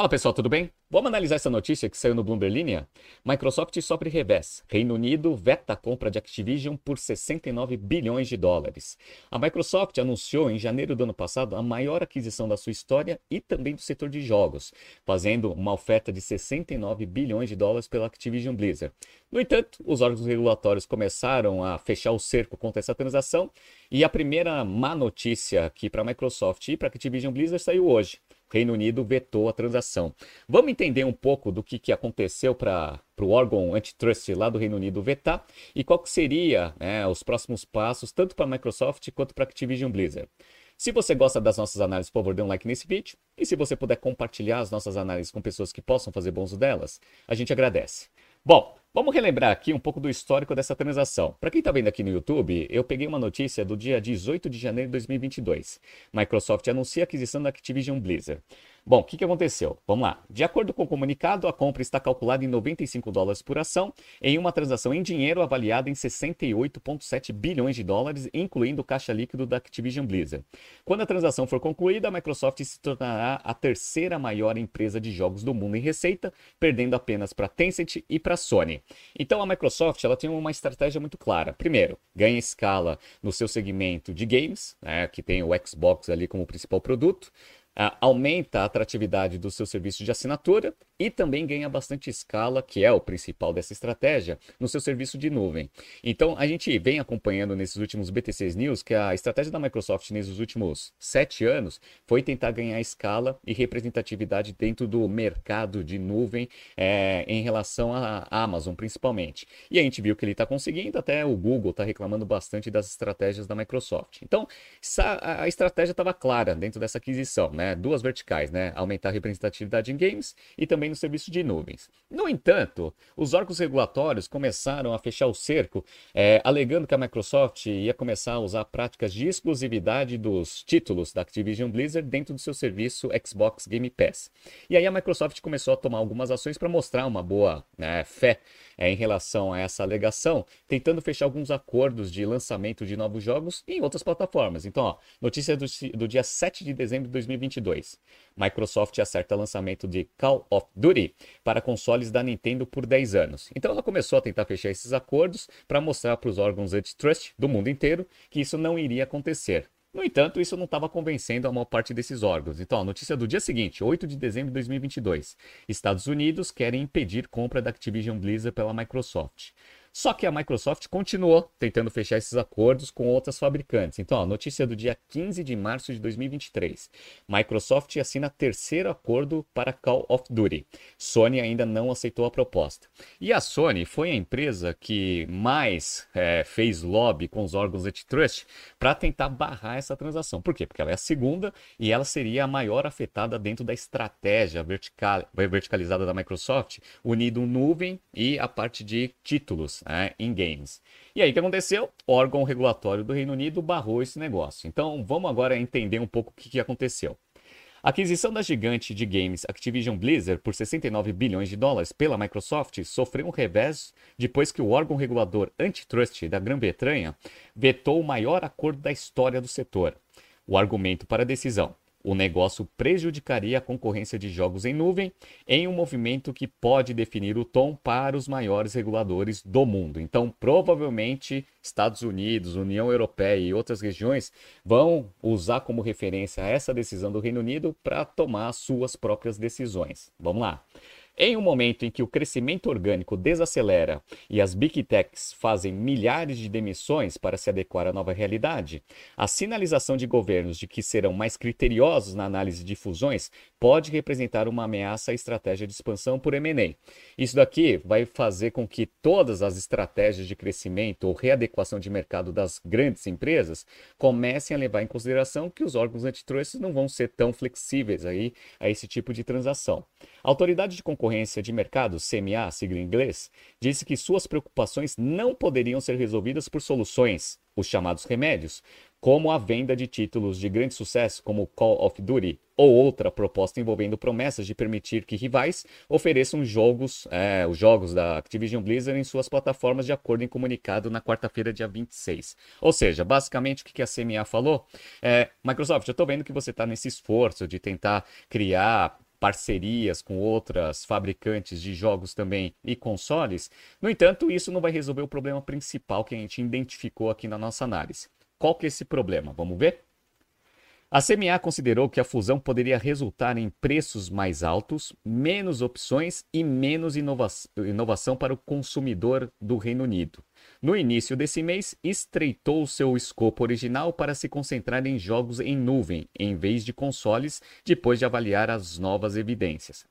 Fala pessoal, tudo bem? Vamos analisar essa notícia que saiu no Bloomberg Linha? Microsoft sofre revés. Reino Unido veta a compra de Activision por 69 bilhões de dólares. A Microsoft anunciou em janeiro do ano passado a maior aquisição da sua história e também do setor de jogos, fazendo uma oferta de 69 bilhões de dólares pela Activision Blizzard. No entanto, os órgãos regulatórios começaram a fechar o cerco contra essa transação e a primeira má notícia aqui para a Microsoft e para a Activision Blizzard saiu hoje. Reino Unido vetou a transação. Vamos entender um pouco do que, que aconteceu para o órgão antitrust lá do Reino Unido vetar e qual que seria né, os próximos passos, tanto para a Microsoft quanto para a Activision Blizzard. Se você gosta das nossas análises, por favor, dê um like nesse vídeo. E se você puder compartilhar as nossas análises com pessoas que possam fazer bom uso delas, a gente agradece. Bom, Vamos relembrar aqui um pouco do histórico dessa transação. Para quem está vendo aqui no YouTube, eu peguei uma notícia do dia 18 de janeiro de 2022. Microsoft anuncia a aquisição da Activision Blizzard. Bom, o que, que aconteceu? Vamos lá. De acordo com o comunicado, a compra está calculada em 95 dólares por ação, em uma transação em dinheiro avaliada em 68,7 bilhões de dólares, incluindo o caixa líquido da Activision Blizzard. Quando a transação for concluída, a Microsoft se tornará a terceira maior empresa de jogos do mundo em receita, perdendo apenas para Tencent e para Sony. Então a Microsoft ela tem uma estratégia muito clara. Primeiro, ganha escala no seu segmento de games, né, que tem o Xbox ali como principal produto aumenta a atratividade do seu serviço de assinatura e também ganha bastante escala, que é o principal dessa estratégia, no seu serviço de nuvem. Então, a gente vem acompanhando nesses últimos BTCs News que a estratégia da Microsoft nesses últimos sete anos foi tentar ganhar escala e representatividade dentro do mercado de nuvem é, em relação à Amazon, principalmente. E a gente viu que ele está conseguindo, até o Google está reclamando bastante das estratégias da Microsoft. Então, a estratégia estava clara dentro dessa aquisição né? Duas verticais, né? Aumentar a representatividade em games e também no serviço de nuvens. No entanto, os órgãos regulatórios começaram a fechar o cerco, é, alegando que a Microsoft ia começar a usar práticas de exclusividade dos títulos da Activision Blizzard dentro do seu serviço Xbox Game Pass. E aí a Microsoft começou a tomar algumas ações para mostrar uma boa né, fé é, em relação a essa alegação, tentando fechar alguns acordos de lançamento de novos jogos em outras plataformas. Então, ó, notícia do, do dia 7 de dezembro de 2022. Microsoft acerta lançamento de Call of Duty para consoles da Nintendo por 10 anos. Então ela começou a tentar fechar esses acordos para mostrar para os órgãos antitrust do mundo inteiro que isso não iria acontecer. No entanto, isso não estava convencendo a maior parte desses órgãos. Então, a notícia do dia seguinte, 8 de dezembro de 2022. Estados Unidos querem impedir compra da Activision Blizzard pela Microsoft. Só que a Microsoft continuou tentando fechar esses acordos com outras fabricantes. Então, a notícia do dia 15 de março de 2023. Microsoft assina terceiro acordo para Call of Duty. Sony ainda não aceitou a proposta. E a Sony foi a empresa que mais é, fez lobby com os órgãos antitrust para tentar barrar essa transação. Por quê? Porque ela é a segunda e ela seria a maior afetada dentro da estratégia vertical, verticalizada da Microsoft, unido nuvem e a parte de títulos né, em games. E aí o que aconteceu? O órgão regulatório do Reino Unido barrou esse negócio. Então vamos agora entender um pouco o que, que aconteceu. A aquisição da gigante de games Activision Blizzard por 69 bilhões de dólares pela Microsoft sofreu um revés depois que o órgão regulador antitrust da Grã-Bretanha vetou o maior acordo da história do setor. O argumento para a decisão: o negócio prejudicaria a concorrência de jogos em nuvem em um movimento que pode definir o tom para os maiores reguladores do mundo. Então, provavelmente, Estados Unidos, União Europeia e outras regiões vão usar como referência essa decisão do Reino Unido para tomar suas próprias decisões. Vamos lá. Em um momento em que o crescimento orgânico desacelera e as big techs fazem milhares de demissões para se adequar à nova realidade, a sinalização de governos de que serão mais criteriosos na análise de fusões pode representar uma ameaça à estratégia de expansão por M&A. Isso daqui vai fazer com que todas as estratégias de crescimento ou readequação de mercado das grandes empresas comecem a levar em consideração que os órgãos antitrust não vão ser tão flexíveis aí a esse tipo de transação. A Autoridade de Concorrência de Mercado, CMA, sigla em inglês, disse que suas preocupações não poderiam ser resolvidas por soluções, os chamados remédios, como a venda de títulos de grande sucesso como Call of Duty ou outra proposta envolvendo promessas de permitir que rivais ofereçam jogos, é, os jogos da Activision Blizzard em suas plataformas de acordo em comunicado na quarta-feira, dia 26. Ou seja, basicamente o que a CMA falou é, Microsoft, eu estou vendo que você está nesse esforço de tentar criar parcerias com outras fabricantes de jogos também e consoles. No entanto, isso não vai resolver o problema principal que a gente identificou aqui na nossa análise. Qual que é esse problema? Vamos ver? A CMA considerou que a fusão poderia resultar em preços mais altos, menos opções e menos inova inovação para o consumidor do Reino Unido. No início desse mês, estreitou seu escopo original para se concentrar em jogos em nuvem, em vez de consoles, depois de avaliar as novas evidências.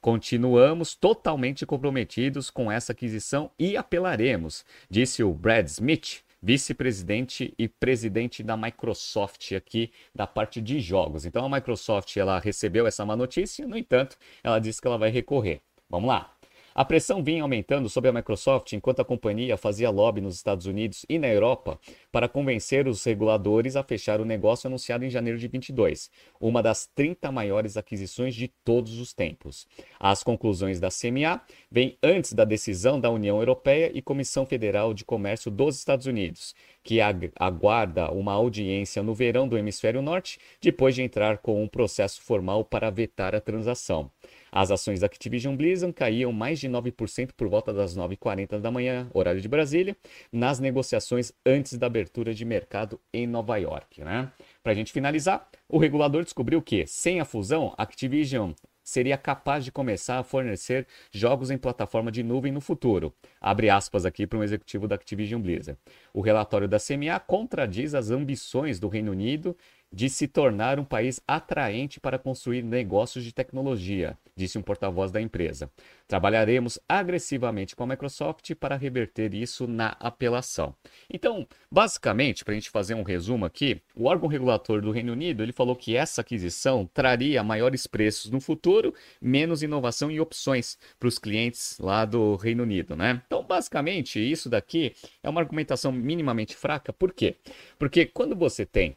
Continuamos totalmente comprometidos com essa aquisição e apelaremos, disse o Brad Smith, vice-presidente e presidente da Microsoft aqui da parte de jogos. Então a Microsoft ela recebeu essa má notícia, no entanto, ela disse que ela vai recorrer. Vamos lá. A pressão vinha aumentando sobre a Microsoft enquanto a companhia fazia lobby nos Estados Unidos e na Europa para convencer os reguladores a fechar o negócio anunciado em janeiro de 22, uma das 30 maiores aquisições de todos os tempos. As conclusões da CMA vêm antes da decisão da União Europeia e Comissão Federal de Comércio dos Estados Unidos, que aguarda uma audiência no verão do Hemisfério Norte, depois de entrar com um processo formal para vetar a transação. As ações da Activision Blizzard caíam mais de 9% por volta das 9h40 da manhã, horário de Brasília, nas negociações antes da abertura de mercado em Nova York. Né? Para a gente finalizar, o regulador descobriu que, sem a fusão, a Activision seria capaz de começar a fornecer jogos em plataforma de nuvem no futuro. Abre aspas aqui para um executivo da Activision Blizzard. O relatório da CMA contradiz as ambições do Reino Unido de se tornar um país atraente para construir negócios de tecnologia, disse um porta-voz da empresa. Trabalharemos agressivamente com a Microsoft para reverter isso na apelação. Então, basicamente, para a gente fazer um resumo aqui, o órgão regulator do Reino Unido ele falou que essa aquisição traria maiores preços no futuro, menos inovação e opções para os clientes lá do Reino Unido, né? Então, basicamente, isso daqui é uma argumentação minimamente fraca. Por quê? Porque quando você tem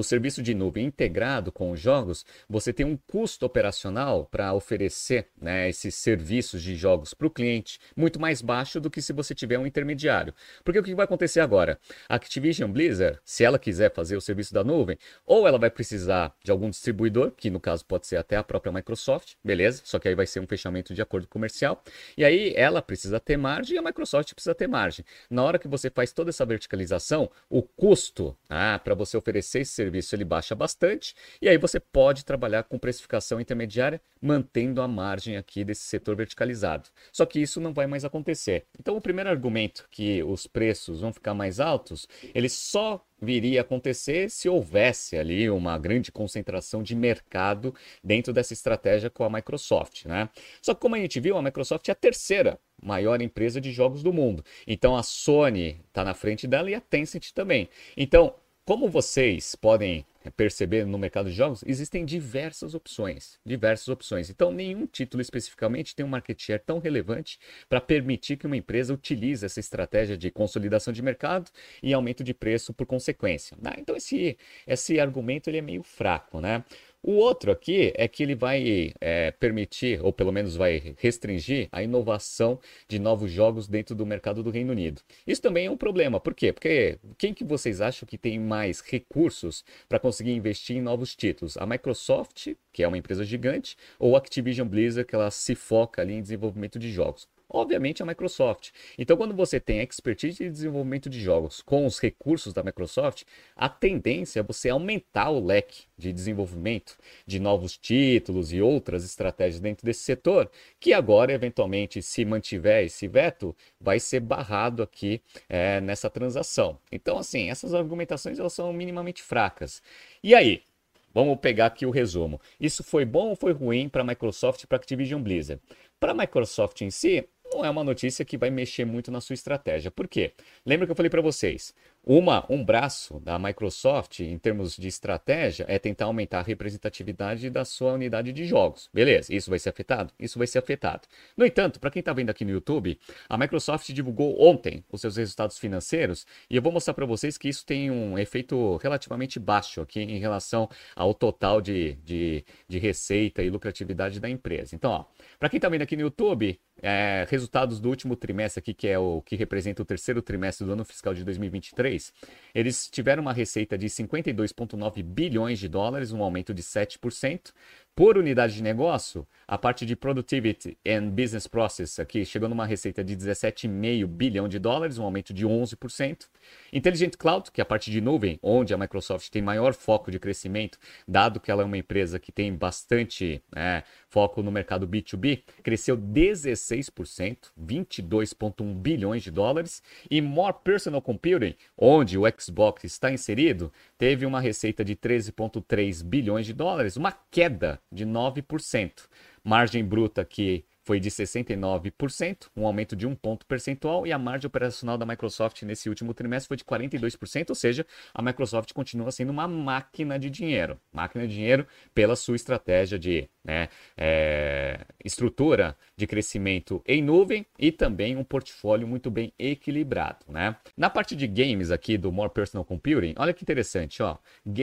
o serviço de nuvem integrado com os jogos, você tem um custo operacional para oferecer né, esses serviços de jogos para o cliente muito mais baixo do que se você tiver um intermediário. Porque o que vai acontecer agora? A Activision Blizzard, se ela quiser fazer o serviço da nuvem, ou ela vai precisar de algum distribuidor, que no caso pode ser até a própria Microsoft, beleza? Só que aí vai ser um fechamento de acordo comercial. E aí ela precisa ter margem e a Microsoft precisa ter margem. Na hora que você faz toda essa verticalização, o custo ah, para você oferecer esse serviço ele baixa bastante e aí você pode trabalhar com precificação intermediária, mantendo a margem aqui desse setor verticalizado. Só que isso não vai mais acontecer. Então, o primeiro argumento que os preços vão ficar mais altos, ele só viria acontecer se houvesse ali uma grande concentração de mercado dentro dessa estratégia com a Microsoft, né? Só que como a gente viu, a Microsoft é a terceira maior empresa de jogos do mundo. Então a Sony está na frente dela e a Tencent também. Então como vocês podem perceber no mercado de jogos, existem diversas opções, diversas opções. Então, nenhum título especificamente tem um market share tão relevante para permitir que uma empresa utilize essa estratégia de consolidação de mercado e aumento de preço por consequência. Né? Então, esse, esse argumento ele é meio fraco, né? O outro aqui é que ele vai é, permitir, ou pelo menos vai restringir, a inovação de novos jogos dentro do mercado do Reino Unido. Isso também é um problema. Por quê? Porque quem que vocês acham que tem mais recursos para conseguir investir em novos títulos? A Microsoft, que é uma empresa gigante, ou a Activision Blizzard, que ela se foca ali em desenvolvimento de jogos? obviamente a Microsoft. Então, quando você tem expertise de desenvolvimento de jogos com os recursos da Microsoft, a tendência é você aumentar o leque de desenvolvimento de novos títulos e outras estratégias dentro desse setor, que agora, eventualmente, se mantiver esse veto, vai ser barrado aqui é, nessa transação. Então, assim, essas argumentações elas são minimamente fracas. E aí? Vamos pegar aqui o resumo. Isso foi bom ou foi ruim para a Microsoft e para a Activision Blizzard? Para a Microsoft em si, não é uma notícia que vai mexer muito na sua estratégia. Por quê? Lembra que eu falei para vocês? Uma, um braço da Microsoft, em termos de estratégia, é tentar aumentar a representatividade da sua unidade de jogos. Beleza, isso vai ser afetado? Isso vai ser afetado. No entanto, para quem está vendo aqui no YouTube, a Microsoft divulgou ontem os seus resultados financeiros e eu vou mostrar para vocês que isso tem um efeito relativamente baixo aqui em relação ao total de, de, de receita e lucratividade da empresa. Então, para quem está vendo aqui no YouTube, é, resultados do último trimestre aqui, que é o que representa o terceiro trimestre do ano fiscal de 2023, eles tiveram uma receita de 52,9 bilhões de dólares, um aumento de 7%, Por unidade de negócio, a parte de Productivity and Business Process aqui chegou numa receita de 17,5 bilhão de dólares, um aumento de 11%. Intelligent Cloud, que é a parte de nuvem, onde a Microsoft tem maior foco de crescimento, dado que ela é uma empresa que tem bastante né, foco no mercado B2B, cresceu 16%, 22,1 bilhões de dólares. E More Personal Computing, onde o Xbox está inserido, teve uma receita de 13,3 bilhões de dólares, uma queda de 9%. Margem bruta que foi de 69%, um aumento de um ponto percentual, e a margem operacional da Microsoft nesse último trimestre foi de 42%, ou seja, a Microsoft continua sendo uma máquina de dinheiro. Máquina de dinheiro pela sua estratégia de né, é, estrutura de crescimento em nuvem e também um portfólio muito bem equilibrado. Né? Na parte de games aqui do More Personal Computing, olha que interessante, ó,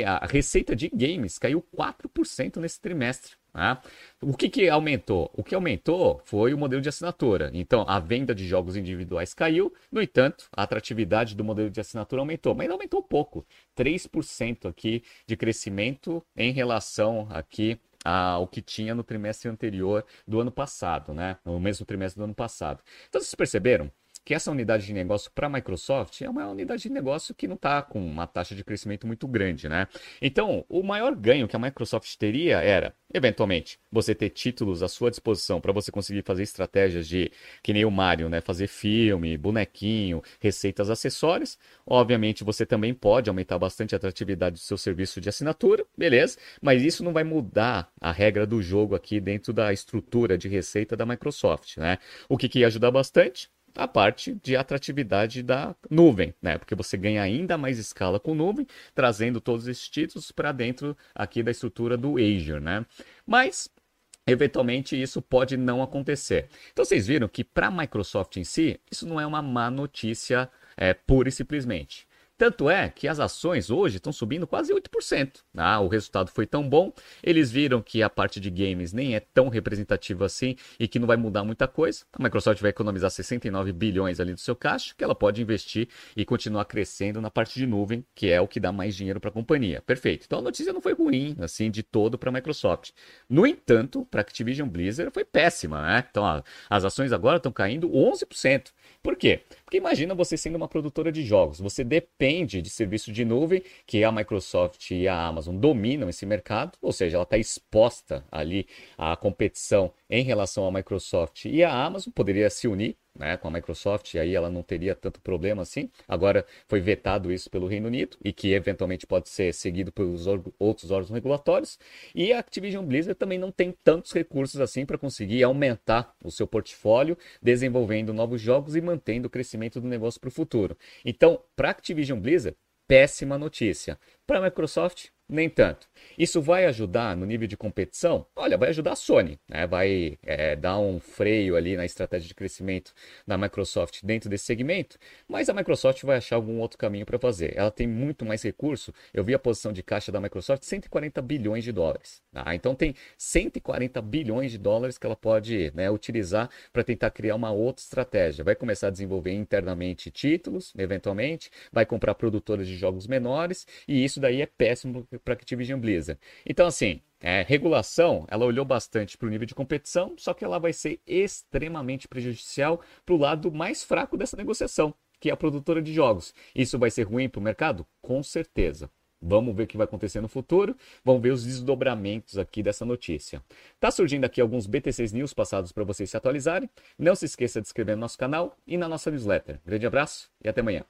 a receita de games caiu 4% nesse trimestre. Né? O que, que aumentou? O que aumentou foi o modelo de assinatura. Então, a venda de jogos individuais caiu, no entanto, a atratividade do modelo de assinatura aumentou, mas aumentou pouco, 3% aqui de crescimento em relação aqui ao que tinha no trimestre anterior do ano passado, né? No mesmo trimestre do ano passado. Então, vocês perceberam? Que essa unidade de negócio para a Microsoft é uma unidade de negócio que não está com uma taxa de crescimento muito grande, né? Então, o maior ganho que a Microsoft teria era, eventualmente, você ter títulos à sua disposição para você conseguir fazer estratégias de, que nem o Mario, né? Fazer filme, bonequinho, receitas, acessórios. Obviamente, você também pode aumentar bastante a atratividade do seu serviço de assinatura, beleza? Mas isso não vai mudar a regra do jogo aqui dentro da estrutura de receita da Microsoft, né? O que, que ia ajudar bastante? A parte de atratividade da nuvem, né? Porque você ganha ainda mais escala com nuvem, trazendo todos esses títulos para dentro aqui da estrutura do Azure, né? Mas eventualmente isso pode não acontecer. Então vocês viram que para a Microsoft em si, isso não é uma má notícia é, pura e simplesmente. Tanto é que as ações hoje estão subindo quase 8%. Ah, o resultado foi tão bom, eles viram que a parte de games nem é tão representativa assim e que não vai mudar muita coisa. A Microsoft vai economizar 69 bilhões ali do seu caixa, que ela pode investir e continuar crescendo na parte de nuvem, que é o que dá mais dinheiro para a companhia. Perfeito. Então a notícia não foi ruim, assim, de todo para a Microsoft. No entanto, para a Activision Blizzard foi péssima, né? Então ó, as ações agora estão caindo 11%. Por quê? Porque imagina você sendo uma produtora de jogos, você depende de serviço de nuvem, que a Microsoft e a Amazon dominam esse mercado, ou seja, ela está exposta ali à competição em relação à Microsoft e a Amazon, poderia se unir né, com a Microsoft, e aí ela não teria tanto problema assim. Agora foi vetado isso pelo Reino Unido e que eventualmente pode ser seguido pelos outros órgãos regulatórios. E a Activision Blizzard também não tem tantos recursos assim para conseguir aumentar o seu portfólio, desenvolvendo novos jogos e mantendo o crescimento do negócio para o futuro. Então, para a Activision Blizzard, péssima notícia. Para a Microsoft, nem tanto. Isso vai ajudar no nível de competição? Olha, vai ajudar a Sony, né? vai é, dar um freio ali na estratégia de crescimento da Microsoft dentro desse segmento, mas a Microsoft vai achar algum outro caminho para fazer. Ela tem muito mais recurso. Eu vi a posição de caixa da Microsoft 140 bilhões de dólares. Tá? Então tem 140 bilhões de dólares que ela pode né, utilizar para tentar criar uma outra estratégia. Vai começar a desenvolver internamente títulos, eventualmente, vai comprar produtoras de jogos menores e isso daí é péssimo para Activision Blizzard. Então, assim, é, regulação, ela olhou bastante para o nível de competição, só que ela vai ser extremamente prejudicial para o lado mais fraco dessa negociação, que é a produtora de jogos. Isso vai ser ruim para o mercado? Com certeza. Vamos ver o que vai acontecer no futuro. Vamos ver os desdobramentos aqui dessa notícia. Tá surgindo aqui alguns BTCs News passados para vocês se atualizarem. Não se esqueça de inscrever no nosso canal e na nossa newsletter. Grande abraço e até amanhã.